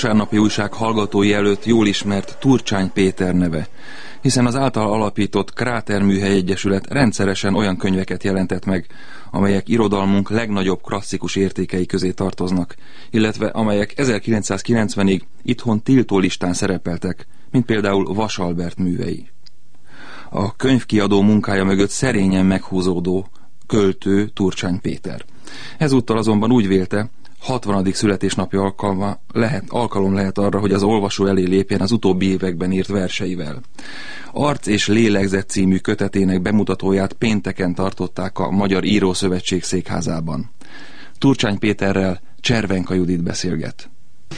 Vasárnapi újság hallgatói előtt jól ismert Turcsány Péter neve, hiszen az által alapított Kráterműhely Egyesület rendszeresen olyan könyveket jelentett meg, amelyek irodalmunk legnagyobb klasszikus értékei közé tartoznak, illetve amelyek 1990-ig itthon tiltó listán szerepeltek, mint például Vasalbert művei. A könyvkiadó munkája mögött szerényen meghúzódó költő Turcsány Péter. Ezúttal azonban úgy vélte, 60. születésnapja alkalma lehet, alkalom lehet arra, hogy az olvasó elé lépjen az utóbbi években írt verseivel. Arc és lélegzet című kötetének bemutatóját pénteken tartották a Magyar Írószövetség székházában. Turcsány Péterrel Cservenka Judit beszélget.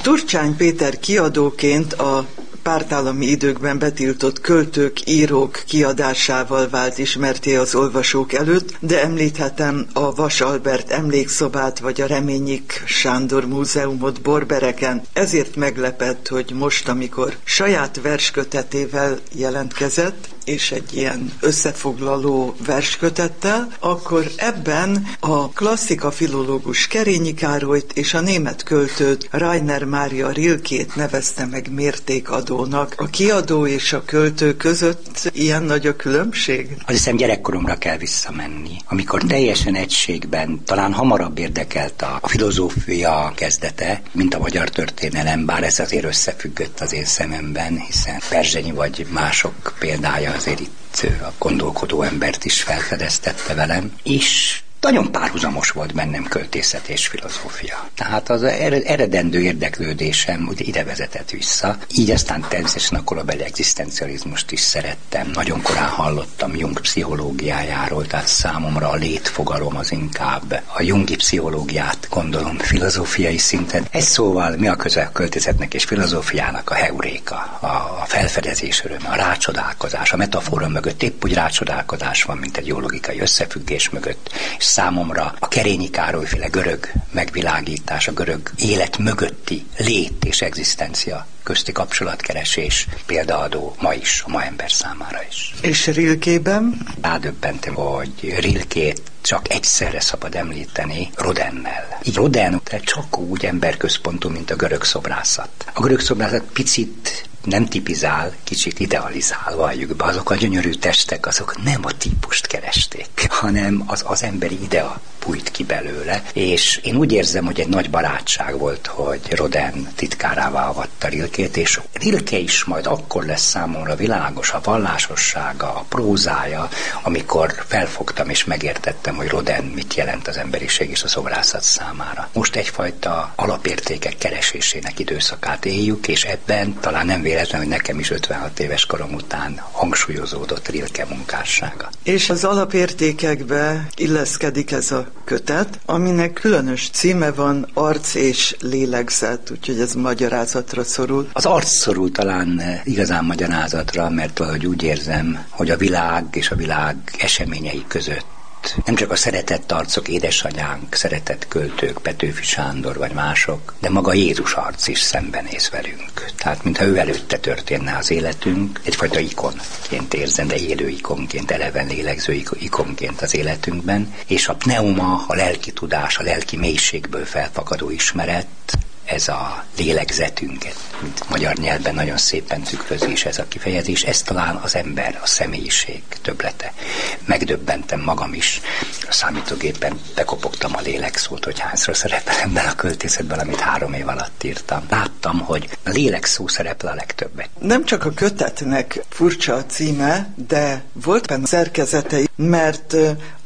Turcsány Péter kiadóként a pártállami időkben betiltott költők, írók kiadásával vált ismerté az olvasók előtt, de említhetem a Vas Albert emlékszobát vagy a Reményik Sándor múzeumot Borbereken. Ezért meglepett, hogy most, amikor saját verskötetével jelentkezett, és egy ilyen összefoglaló verskötettel, akkor ebben a klasszika filológus Kerényi Károlyt és a német költőt Rainer Mária Rilkét nevezte meg mértékadónak. A kiadó és a költő között ilyen nagy a különbség? Azt hiszem gyerekkoromra kell visszamenni, amikor teljesen egységben, talán hamarabb érdekelt a, filozófia kezdete, mint a magyar történelem, bár ez azért összefüggött az én szememben, hiszen Perzsenyi vagy mások példája azért itt a gondolkodó embert is felfedeztette velem, és nagyon párhuzamos volt bennem költészet és filozófia. Tehát az eredendő érdeklődésem ugye ide vezetett vissza. Így aztán természetesen a korabeli egzisztencializmust is szerettem. Nagyon korán hallottam Jung pszichológiájáról, tehát számomra a létfogalom az inkább a Jungi pszichológiát gondolom filozófiai szinten. Egy szóval mi a közel költészetnek és filozófiának a heuréka, a felfedezés öröme, a rácsodálkozás, a metafora mögött épp úgy rácsodálkozás van, mint egy jó logikai összefüggés mögött, és számomra a Kerényi Károlyféle görög megvilágítás, a görög élet mögötti lét és egzisztencia közti kapcsolatkeresés példaadó ma is, a ma ember számára is. És Rilkében? Rádöbbentem, hogy Rilkét csak egyszerre szabad említeni Rodennel. Így Roden csak úgy emberközpontú, mint a görög szobrászat. A görög szobrászat picit nem tipizál, kicsit idealizál, valljuk be. Azok a gyönyörű testek, azok nem a típust keresték, hanem az, az emberi idea pújt ki belőle, és én úgy érzem, hogy egy nagy barátság volt, hogy Roden titkárává avatta Rilkét, és Rilke is majd akkor lesz számomra világos a vallásossága, a prózája, amikor felfogtam és megértettem, hogy Roden mit jelent az emberiség és a szobrászat számára. Most egyfajta alapértékek keresésének időszakát éljük, és ebben talán nem véletlen, hogy nekem is 56 éves korom után hangsúlyozódott Rilke munkássága. És az alapértékekbe illeszkedik ez a kötet, aminek különös címe van Arc és lélegzet, úgyhogy ez magyarázatra szorul. Az arc szorul talán eh, igazán magyarázatra, mert valahogy úgy érzem, hogy a világ és a világ eseményei között nem csak a szeretett arcok, édesanyánk, szeretett költők, Petőfi Sándor vagy mások, de maga Jézus arc is szembenéz velünk. Tehát, mintha ő előtte történne az életünk, egyfajta ikonként érzem, de élő ikonként, eleven lélegző ikonként az életünkben, és a pneuma, a lelki tudás, a lelki mélységből felfakadó ismeret, ez a lélegzetünket, mint magyar nyelven nagyon szépen tükrözi is ez a kifejezés, ez talán az ember, a személyiség töblete. Megdöbbentem magam is, a számítógépen bekopogtam a lélek szót, hogy hányszor szerepel ebben a költészetben, amit három év alatt írtam. Láttam, hogy a lélek szó szerepel a legtöbbet. Nem csak a kötetnek furcsa a címe, de volt benne szerkezetei, mert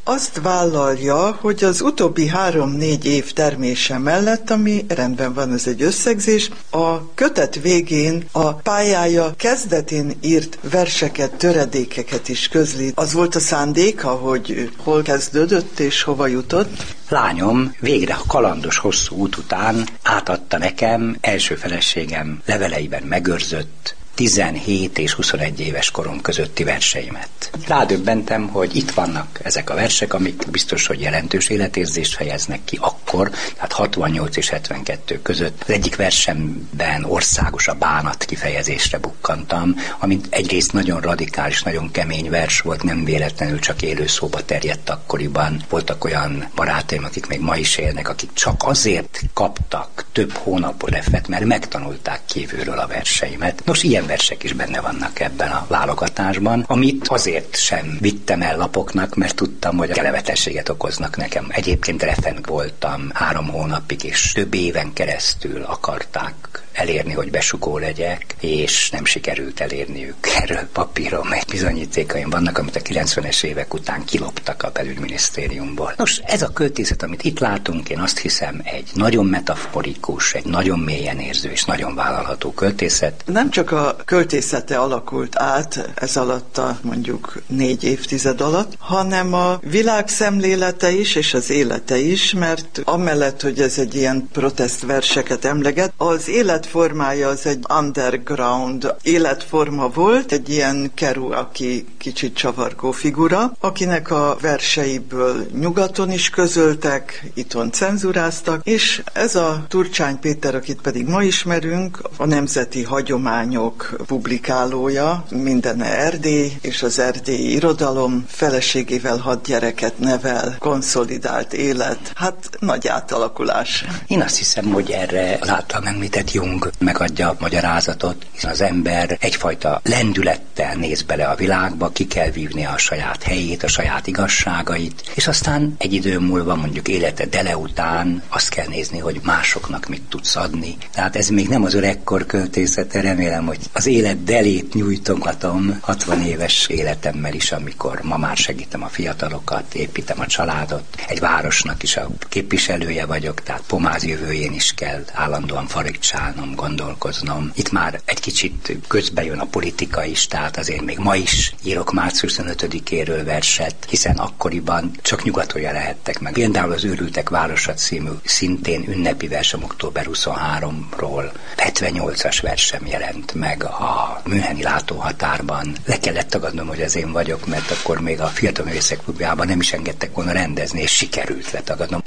azt vállalja, hogy az utóbbi három-négy év termése mellett, ami rendben van, ez egy összegzés, a kötet végén a pályája kezdetén írt verseket, töredékeket is közli. Az volt a szándéka, hogy hol kezdődött és hova jutott? Lányom végre a kalandos hosszú út után átadta nekem első feleségem leveleiben megőrzött 17 és 21 éves korom közötti verseimet. Rádöbbentem, hogy itt vannak ezek a versek, amik biztos, hogy jelentős életérzést fejeznek ki akkor, tehát 68 és 72 között. Az egyik versemben országos a bánat kifejezésre bukkantam, amit egyrészt nagyon radikális, nagyon kemény vers volt, nem véletlenül csak élő szóba terjedt akkoriban. Voltak olyan barátaim, akik még ma is élnek, akik csak azért kaptak több hónapot refet, mert megtanulták kívülről a verseimet. Nos, ilyen versek is benne vannak ebben a válogatásban, amit azért sem vittem el lapoknak, mert tudtam, hogy a kelevetességet okoznak nekem. Egyébként refen voltam három hónapig, és több éven keresztül akarták elérni, hogy besugó legyek, és nem sikerült elérniük. Erről papírom, egy bizonyítékaim vannak, amit a 90-es évek után kiloptak a belügyminisztériumból. Nos, ez a költészet, amit itt látunk, én azt hiszem egy nagyon metaforikus, egy nagyon mélyen érző és nagyon vállalható költészet. Nem csak a költészete alakult át ez alatt a mondjuk négy évtized alatt, hanem a világ szemlélete is, és az élete is, mert amellett, hogy ez egy ilyen protestverseket emleget, az életformája az egy underground életforma volt, egy ilyen Keru, aki kicsit csavargó figura, akinek a verseiből nyugaton is közöltek, itthon cenzuráztak, és ez a Turcsány Péter, akit pedig ma ismerünk, a Nemzeti Hagyományok publikálója, minden Erdély és az erdélyi irodalom, feleségével hat gyereket nevel, konszolidált élet, hát nagy átalakulás. Én azt hiszem, hogy erre az által említett Jung megadja a magyarázatot, hiszen az ember egyfajta lendülettel néz bele a világba, ki kell vívni a saját helyét, a saját igazságait, és aztán egy idő múlva, mondjuk élete dele után azt kell nézni, hogy másoknak mit tudsz adni. Tehát ez még nem az öregkor költészete, remélem, hogy az élet delét nyújtogatom 60 éves életemmel is, amikor ma már segítem a fiatalokat, építem a családot. Egy városnak is a képviselője vagyok, tehát pomáz jövőjén is kell állandóan farigcsálnom, gondolkoznom. Itt már egy kicsit közbe jön a politika is, tehát azért még ma is írok március 25-éről verset, hiszen akkoriban csak nyugatolja lehettek meg. Például az Őrültek Városa című szintén ünnepi versem október 23-ról 78-as versem jelent meg a Műheni látóhatárban. Le kellett tagadnom, hogy az én vagyok, mert akkor még a Fiatal Művészek Klubjában nem is engedtek volna rendezni, és sikerült letagadnom.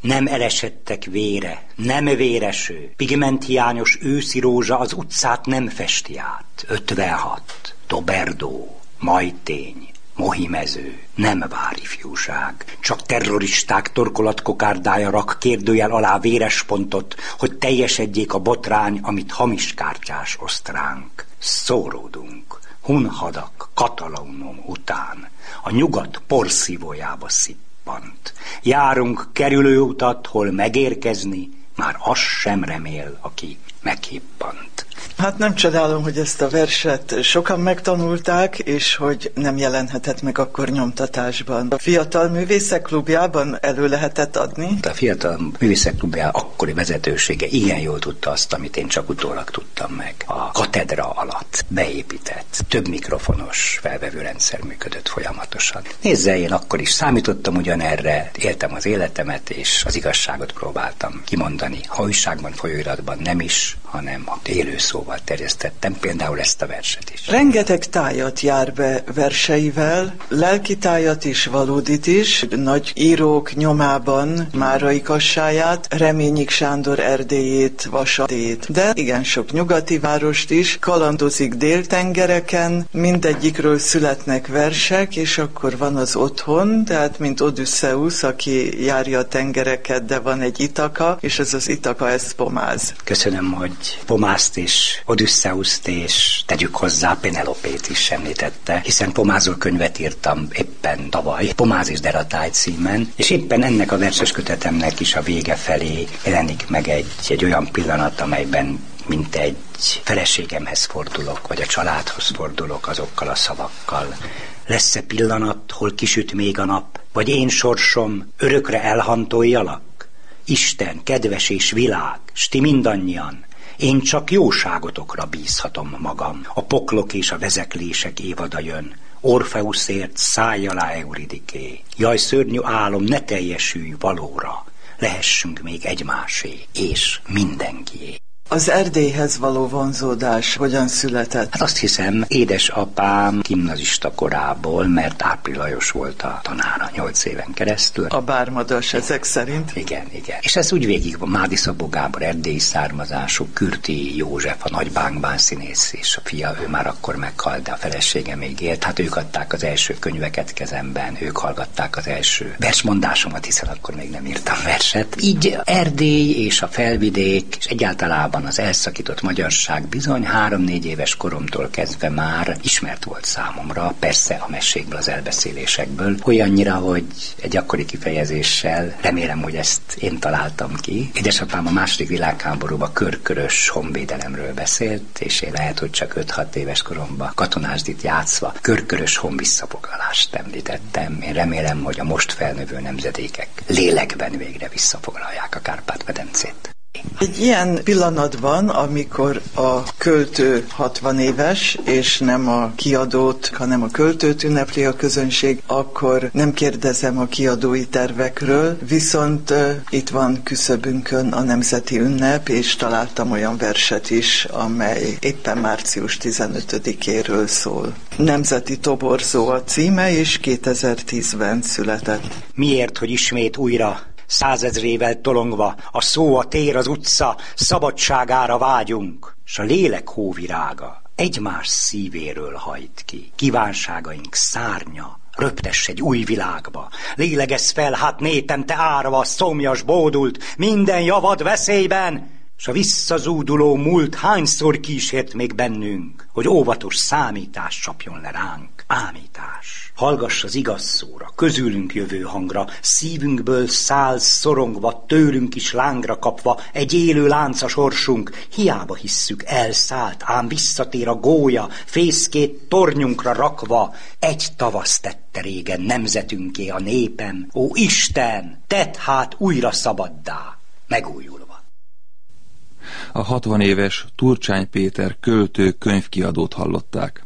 Nem elesettek vére, nem véreső, pigmenthiányos őszi rózsa az utcát nem festi át. 56, Toberdó, Majtény, Mohimező, nem vár ifjúság. Csak terroristák torkolatkokárdája rak kérdőjel alá véres pontot, hogy teljesedjék a botrány, amit hamis kártyás osztránk. Szóródunk, hunhadak Katalaunom után, a nyugat porszívójába szippant. Járunk kerülőutat, hol megérkezni, már az sem remél, aki meghippant. Hát nem csodálom, hogy ezt a verset sokan megtanulták, és hogy nem jelenhetett meg akkor nyomtatásban. A Fiatal Művészek Klubjában elő lehetett adni? A Fiatal Művészek Klubja akkori vezetősége igen jól tudta azt, amit én csak utólag tudtam meg. A katedra alatt beépített, több mikrofonos felvevőrendszer működött folyamatosan. Nézze, én akkor is számítottam ugyanerre, éltem az életemet, és az igazságot próbáltam kimondani. Ha újságban, folyóiratban nem is, hanem a élő szóval terjesztettem, például ezt a verset is. Rengeteg tájat jár be verseivel, lelki tájat is, valódit is, nagy írók nyomában Márai Kassáját, Reményik Sándor Erdélyét, Vasadét, de igen sok nyugati várost is, kalandozik déltengereken, mindegyikről születnek versek, és akkor van az otthon, tehát mint Odysseus, aki járja a tengereket, de van egy itaka, és ez az itaka, ez pomáz. Köszönöm, hogy pomászt és Odysseuszt és tegyük hozzá Penelopét is említette, hiszen Pomázol könyvet írtam éppen tavaly, Pomáz és Deratály címen, és éppen ennek a verses kötetemnek is a vége felé jelenik meg egy, egy olyan pillanat, amelyben mint egy feleségemhez fordulok, vagy a családhoz fordulok azokkal a szavakkal. Lesz-e pillanat, hol kisüt még a nap, vagy én sorsom örökre elhantoljalak? Isten, kedves és világ, sti mindannyian, én csak jóságotokra bízhatom magam. A poklok és a vezeklések évada jön. Orfeuszért száj alá Euridiké. Jaj, szörnyű álom, ne teljesülj valóra. Lehessünk még egymásé, és mindenkié. Az Erdélyhez való vonzódás hogyan született? Hát azt hiszem, édesapám gimnazista korából, mert Ápril Lajos volt a tanára nyolc éven keresztül. A bármadas ezek szerint? Igen, igen. És ez úgy végig van. Mádi Szabó Gábor erdélyi származású, Kürti József, a nagy bánkbán színész, és a fia, ő már akkor meghalt, de a felesége még élt. Hát ők adták az első könyveket kezemben, ők hallgatták az első versmondásomat, hiszen akkor még nem írtam verset. Így Erdély és a felvidék, és egyáltalán az elszakított magyarság bizony három-négy éves koromtól kezdve már ismert volt számomra, persze a mesékből, az elbeszélésekből, olyannyira, hogy egy akkori kifejezéssel, remélem, hogy ezt én találtam ki. Édesapám a második világháborúban körkörös honvédelemről beszélt, és én lehet, hogy csak 5-6 éves koromban katonásdit játszva körkörös honvisszafoglalást említettem. Én remélem, hogy a most felnövő nemzedékek lélekben végre visszafoglalják a Kárpát-medencét. Egy ilyen pillanatban, amikor a költő 60 éves, és nem a kiadót, hanem a költőt ünnepli a közönség, akkor nem kérdezem a kiadói tervekről, viszont uh, itt van küszöbünkön a Nemzeti Ünnep, és találtam olyan verset is, amely éppen március 15-éről szól. Nemzeti Toborzó a címe, és 2010-ben született. Miért, hogy ismét újra százezrével tolongva, a szó, a tér, az utca, szabadságára vágyunk, s a lélek hóvirága egymás szívéről hajt ki. Kívánságaink szárnya, röptess egy új világba. Lélegesz fel, hát népem, te árva, szomjas, bódult, minden javad veszélyben, s a visszazúduló múlt hányszor kísért még bennünk, hogy óvatos számítás csapjon le ránk. Ámítás. Hallgass az igaz szóra, közülünk jövő hangra, szívünkből száll szorongva, tőlünk is lángra kapva, egy élő lánca sorsunk, hiába hisszük, elszállt, ám visszatér a gólya, fészkét tornyunkra rakva, egy tavasz tette régen nemzetünké a népem, ó Isten, tedd hát újra szabaddá, megújulva. A 60 éves Turcsány Péter költő könyvkiadót hallották.